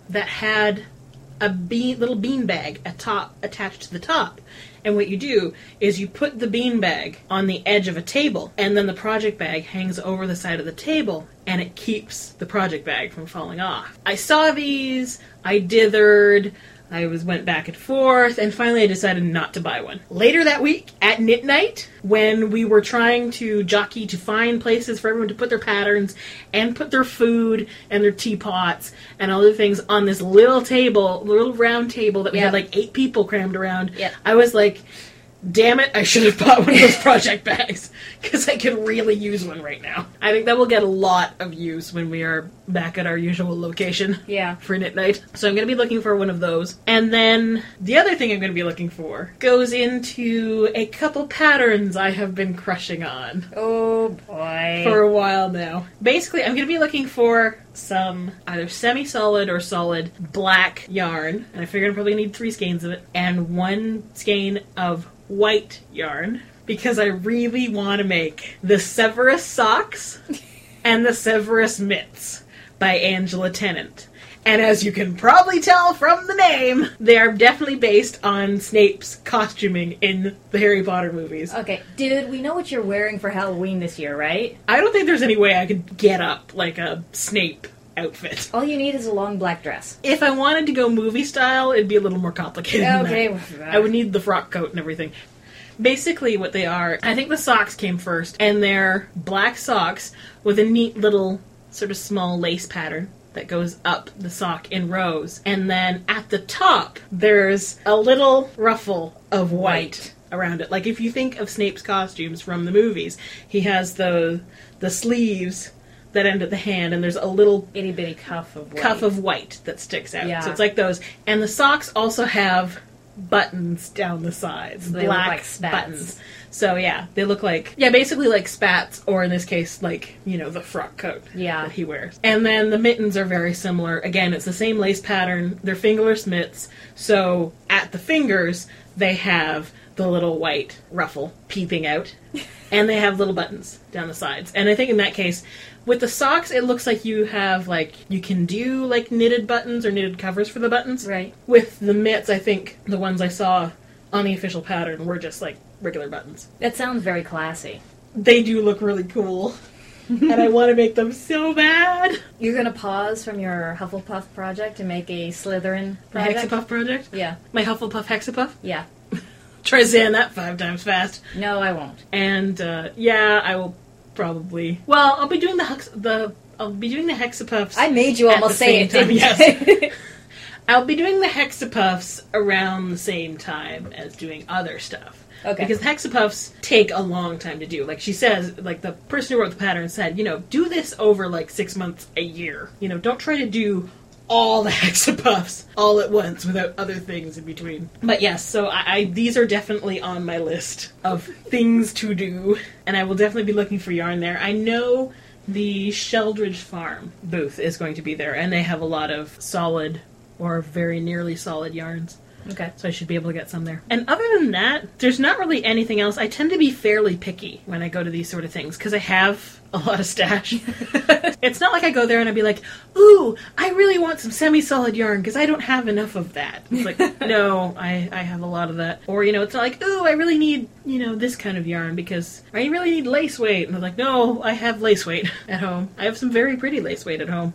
that had a bean, little bean bag at top attached to the top. And what you do is you put the bean bag on the edge of a table, and then the project bag hangs over the side of the table, and it keeps the project bag from falling off. I saw these, I dithered, I was went back and forth, and finally I decided not to buy one. Later that week at knit night, when we were trying to jockey to find places for everyone to put their patterns and put their food and their teapots and other things on this little table, little round table that we Yeah. had like eight people crammed around, Yeah. I was like, damn it, I should have bought one of those project bags because I could really use one right now. I think that will get a lot of use when we are back at our usual location Yeah. for knit night. So I'm going to be looking for one of those. And then the other thing I'm going to be looking for goes into a couple patterns I have been crushing on Oh boy. for a while now. Basically, I'm going to be looking for some either semi-solid or solid black yarn, and I figured I'm probably need three skeins of it, and one skein of white yarn because I really want to make the Severus socks and the Severus mitts by Angela Tennant. And as you can probably tell from the name, they are definitely based on Snape's costuming in the Harry Potter movies. okay, dude, we know what you're wearing for Halloween this year, right? I don't think there's any way I could get up like a Snape outfit. All you need is a long black dress. If I wanted to go movie style, it'd be a little more complicated. Okay. I would need the frock coat and everything. Basically, what they are, I think the socks came first, and they're black socks with a neat little sort of small lace pattern that goes up the sock in rows. And then at the top, there's a little ruffle of white around it. Like if you think of Snape's costumes from the movies, he has the the sleeves that end of the hand, and there's a little Itty bitty cuff of white. cuff of white that sticks out. Yeah. So it's like those. And the socks also have buttons down the sides, They look black like spats. buttons. So yeah, they look like yeah, basically like spats, or in this case, like you know the frock coat Yeah. that he wears. And then the mittens are very similar. Again, it's the same lace pattern. They're fingerless mitts. So at the fingers, they have the little white ruffle peeping out, and they have little buttons down the sides. And I think in that case, with the socks, it looks like you have like you can do like knitted buttons or knitted covers for the buttons. Right. With the mitts, I think the ones I saw on the official pattern were just like regular buttons. That sounds very classy. They do look really cool. and I want to make them so bad. You're gonna pause from your Hufflepuff project and make a Slytherin My project. Hexapuff project? Yeah, My Hufflepuff Hexapuff? yeah. Try saying that five times fast. No, I won't. And uh, yeah, I will probably. Well, I'll be doing the hex- the I'll be doing the Hexapuffs. I made you almost say it, time, yes. I'll be doing the Hexapuffs around the same time as doing other stuff. Okay. Because Hexapuffs take a long time to do. Like she says, like the person who wrote the pattern said, you know, do this over like six months, a year. You know, don't try to do all the Hexapuffs all at once without other things in between. But yes, so I, I these are definitely on my list of things to do, and I will definitely be looking for yarn there. I know the Sheldridge Farm booth is going to be there, and they have a lot of solid or very nearly solid yarns. Okay. So I should be able to get some there. And other than that, there's not really anything else. I tend to be fairly picky when I go to these sort of things because I have a lot of stash. it's not like I go there and I'd be like, "Ooh, I really want some semi-solid yarn because I don't have enough of that." It's like, no, I I have a lot of that. Or you know, it's not like, "Ooh, I really need you know this kind of yarn because I really need lace weight." And I'm like, "No, I have lace weight at home. I have some very pretty lace weight at home."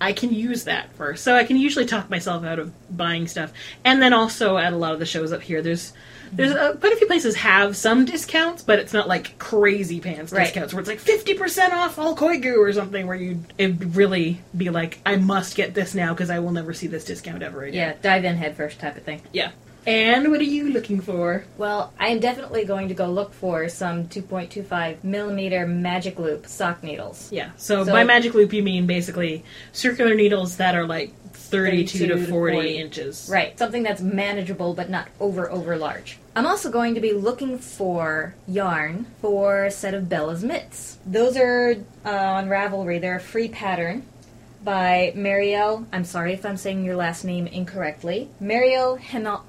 I can use that for. So I can usually talk myself out of buying stuff. And then also at a lot of the shows up here, there's there's uh, quite a few places have some discounts, but it's not like crazy pants Right. discounts where it's like fifty percent off all Koigu or something. Where you it'd really be like, I must get this now because I will never see this discount ever again. Yeah, dive in head first type of thing. yeah. And what are you looking for? Well, I am definitely going to go look for some 2.25 millimeter magic loop sock needles. Yeah. So, So- by magic loop, you mean basically circular needles that are like thirty-two 32 to to 40, 40. inches. Right, something that's manageable but not over over large. I'm also going to be looking for yarn for a set of Bella's mitts. Those are uh, on Ravelry. They're a free pattern by Marielle. I'm sorry if I'm saying your last name incorrectly. Marielle Henal-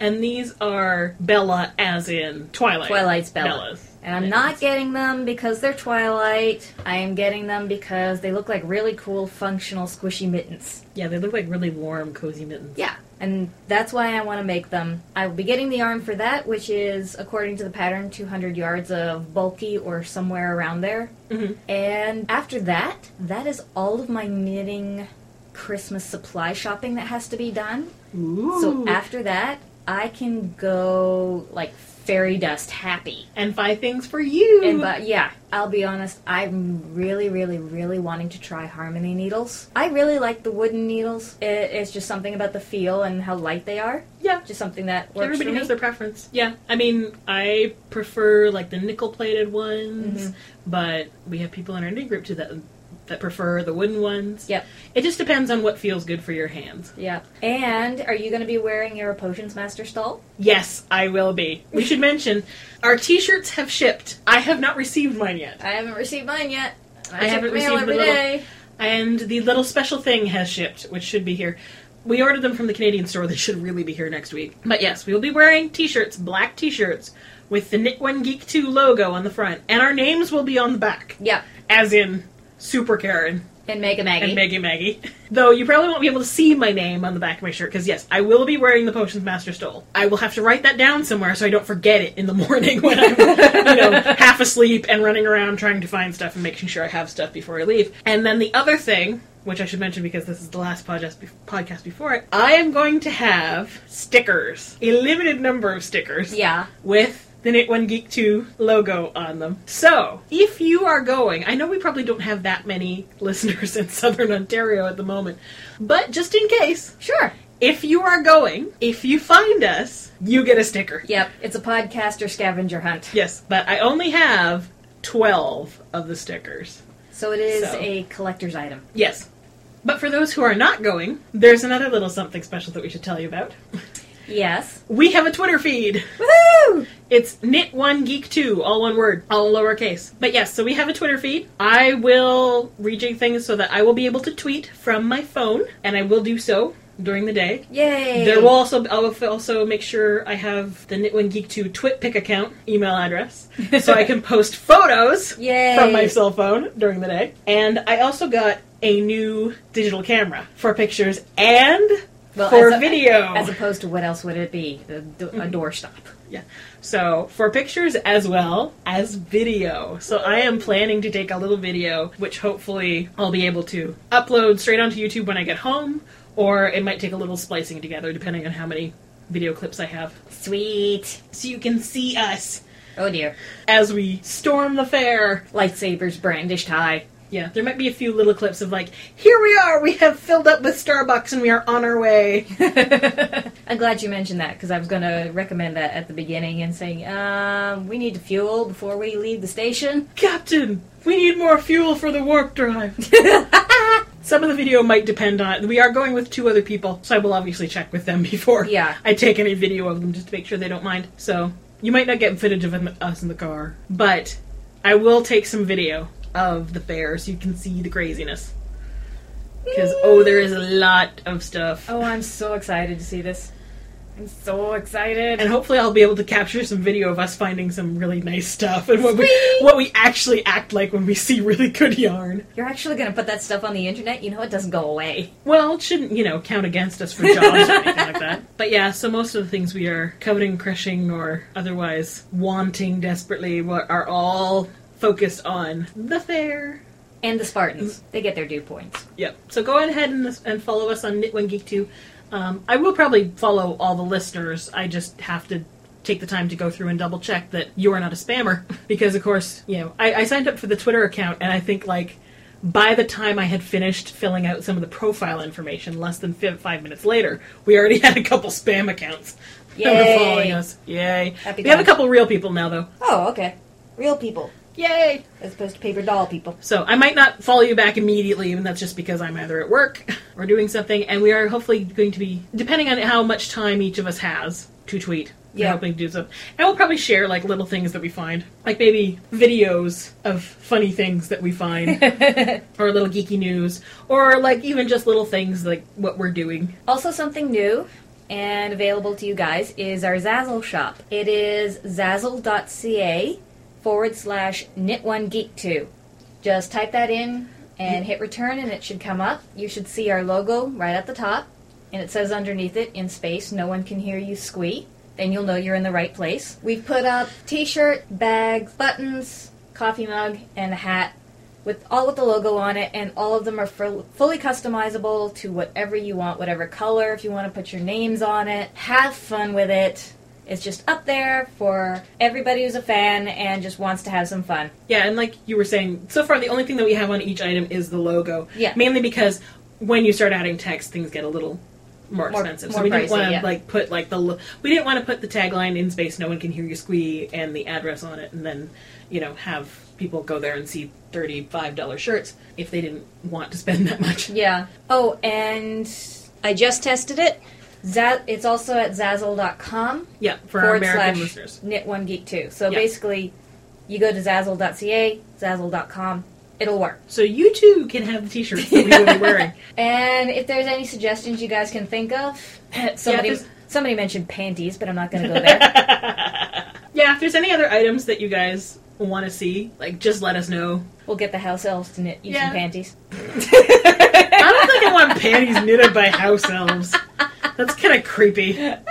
And these are Bella, as in Twilight. Twilight's Bella. Bellas. And I'm not getting them because they're Twilight. I am getting them because they look like really cool, functional, squishy mittens. Yeah, they look like really warm, cozy mittens. Yeah, and that's why I want to make them. I will be getting the yarn for that, which is, according to the pattern, 200 yards of bulky or somewhere around there. Mhm. And after that, that is all of my knitting Christmas supply shopping that has to be done. Ooh. So after that, I can go like fairy dust happy. and buy things for you. And but yeah, I'll be honest, I'm really, really, really wanting to try Harmony needles. I really like the wooden needles. It, it's just something about the feel and how light they are. yeah, Just something that works everybody for me. has their preference. Yeah, I mean, I prefer like the nickel-plated ones, Mhm. but we have people in our knit group too that that prefer the wooden ones. Yep. It just depends on what feels good for your hands. Yeah. And are you going to be wearing your Potions Master stole? Yes, I will be. We should mention our T-shirts have shipped. I have not received mine yet. I haven't received mine yet. I, I haven't received every the little- day. And the little special thing has shipped, which should be here. We ordered them from the Canadian store. They should really be here next week. But yes, we will be wearing t-shirts, black t-shirts, with the Knit One Geek 2 logo on the front. And our names will be on the back. Yeah. As in Super Karen And Mega Maggie. and Maggie Maggie. Though you probably won't be able to see my name on the back of my shirt, because yes, I will be wearing the Potions Master stole. I will have to write that down somewhere so I don't forget it in the morning when I'm, you know, half asleep and running around trying to find stuff and making sure I have stuff before I leave. And then the other thing, which I should mention because this is the last podcast, podcast before it, I am going to have stickers, a limited number of stickers yeah. with the Knit One Geek 2 logo on them. So, if you are going, I know we probably don't have that many listeners in Southern Ontario at the moment, but just in case, Sure. if you are going, if you find us, you get a sticker. Yep. It's a podcaster scavenger hunt. Yes, but I only have 12 of the stickers. So it is So. a collector's item. Yes. But for those who are not going, there's another little something special that we should tell you about. Yes. we have a Twitter feed. Woohoo! It's knit1geek2, all one word, all lowercase. But yes, so we have a Twitter feed. I will rejig things so that I will be able to tweet from my phone, and I will do so during the day. Yay! There will also I'll also make sure I have the Knit1Geek2 TwitPic account email address, so I can post photos Yay! from my cell phone during the day. And I also got a new digital camera for pictures and Well, for as a- video. As opposed to what else would it be? A, a doorstop. Yeah. So for pictures as well as video. So I am planning to take a little video, which hopefully I'll be able to upload straight onto YouTube when I get home, or it might take a little splicing together depending on how many video clips I have. Sweet. So you can see us Oh dear. as we storm the fair. Lightsabers brandished high. Yeah, there might be a few little clips of like, here we are, we have filled up with Starbucks and we are on our way. I'm glad you mentioned that because I was going to recommend that at the beginning and saying, um, we need to fuel before we leave the station. Captain, we need more fuel for the warp drive. Some of the video might depend on. it. We are going with two other people, so I will obviously check with them before Yeah. I take any video of them just to make sure they don't mind. So you might not get footage of us in the car, but I will take some video of the fair so you can see the craziness. Because oh, there is a lot of stuff. Oh, I'm so excited to see this. I'm so excited. And hopefully, I'll be able to capture some video of us finding some really nice stuff and what we what we actually act like when we see really good yarn. You're actually going to put that stuff on the internet? You know it doesn't go away. Well, it shouldn't, you know, count against us for jobs or anything like that. But yeah, so most of the things we are coveting, crushing, or otherwise wanting desperately are all focused on the fair. And the Spartans. They get their due points. Yep. So go ahead and, and follow us on Knit1Geek2. Um, I will probably follow all the listeners. I just have to take the time to go through and double check that you are not a spammer. Because, of course, you know, I, I signed up for the Twitter account, and I think, like, by the time I had finished filling out some of the profile information, less than fi- five minutes later, we already had a couple spam accounts that were Yay. following us. Yay. Happy we have a couple real people now, though. Oh, okay. Real people. Yay! As opposed to paper doll people. So I might not follow you back immediately, and that's just because I'm either at work or doing something, and we are hopefully going to be, depending on how much time each of us has to tweet. we're Yeah. hoping to do so. And we'll probably share like little things that we find, like maybe videos of funny things that we find, or little geeky news, or like even just little things like what we're doing. Also, something new and available to you guys is our Zazzle shop. It is zazzle.ca forward slash knit1geek2. Just type that in and hit return, and it should come up. You should see our logo right at the top, and it says underneath it in space, No one can hear you squeak." Then you'll know you're in the right place. We've put up t shirt, bags, buttons, coffee mug, and a hat with all with the logo on it, and all of them are full- fully customizable to whatever you want, whatever color. If you want to put your names on it, have fun with it. It's just up there for everybody who's a fan and just wants to have some fun. Yeah, and like you were saying, so far the only thing that we have on each item is the logo. Yeah. Mainly because when you start adding text, things get a little more, More- expensive. more so we didn't want to yeah. like put like the lo- we didn't want to put the tagline in space. No one can hear you squee and the address on it, and then you know have people go there and see thirty five dollar shirts if they didn't want to spend that much. Yeah. Oh, and I just tested it. Za- it's also at zazzle.com Yeah, for our forward American slash listeners. knit one geek two. So Yeah. basically, you go to zazzle.ca, zazzle.com. It'll work. So you too can have the t-shirts that we will be wearing. And if there's any suggestions you guys can think of, somebody there's- somebody mentioned panties, but I'm not going to go there. Yeah, if there's any other items that you guys want to see, like just let us know. we'll get the house elves to knit you Yeah. some panties. I don't think I want panties knitted by house elves. That's kind of creepy.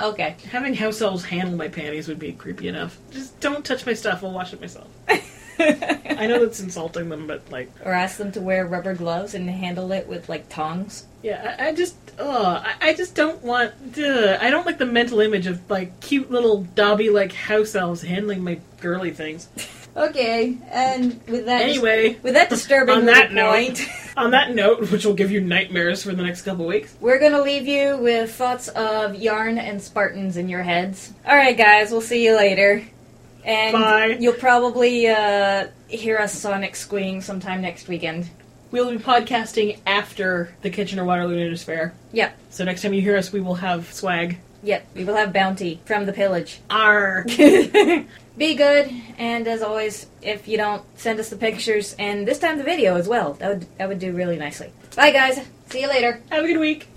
Okay. Having house elves handle my panties would be creepy enough. Just don't touch my stuff. I'll wash it myself. I know that's insulting them, but like, Or ask them to wear rubber gloves and handle it with like tongs. yeah, I, I just, ugh, I, I just don't want. Ugh, I don't like the mental image of like cute little Dobby like house elves handling my girly things. Okay, and with that Anyway, with that disturbing on that little note, point, on that note, which will give you nightmares for the next couple weeks. we're gonna leave you with thoughts of yarn and Spartans in your heads. All right, guys, we'll see you later. And Bye. you'll probably uh, hear us sonic squeeing sometime next weekend. we'll be podcasting after the Kitchener Waterloo Knitters Fair. Yep. So next time you hear us, we will have swag. Yep. We will have bounty from the pillage. Arr. Be good, and as always, if you don't, send us the pictures and this time the video as well. That would that would do really nicely. Bye, guys. See you later. have a good week.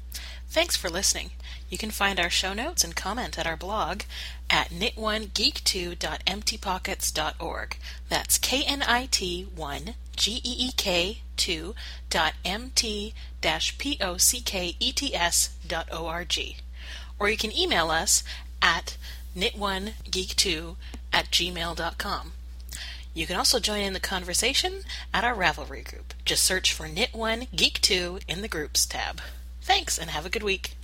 Thanks for listening. You can find our show notes and comment at our blog at knit1geek2.emptypockets.org. That's K N I T 1 G E E K 2 Or you can email us at knit1geek2 at gmail.com. You can also join in the conversation at our Ravelry group. Just search for Knit1 Geek 2 in the Groups tab. Thanks and have a good week.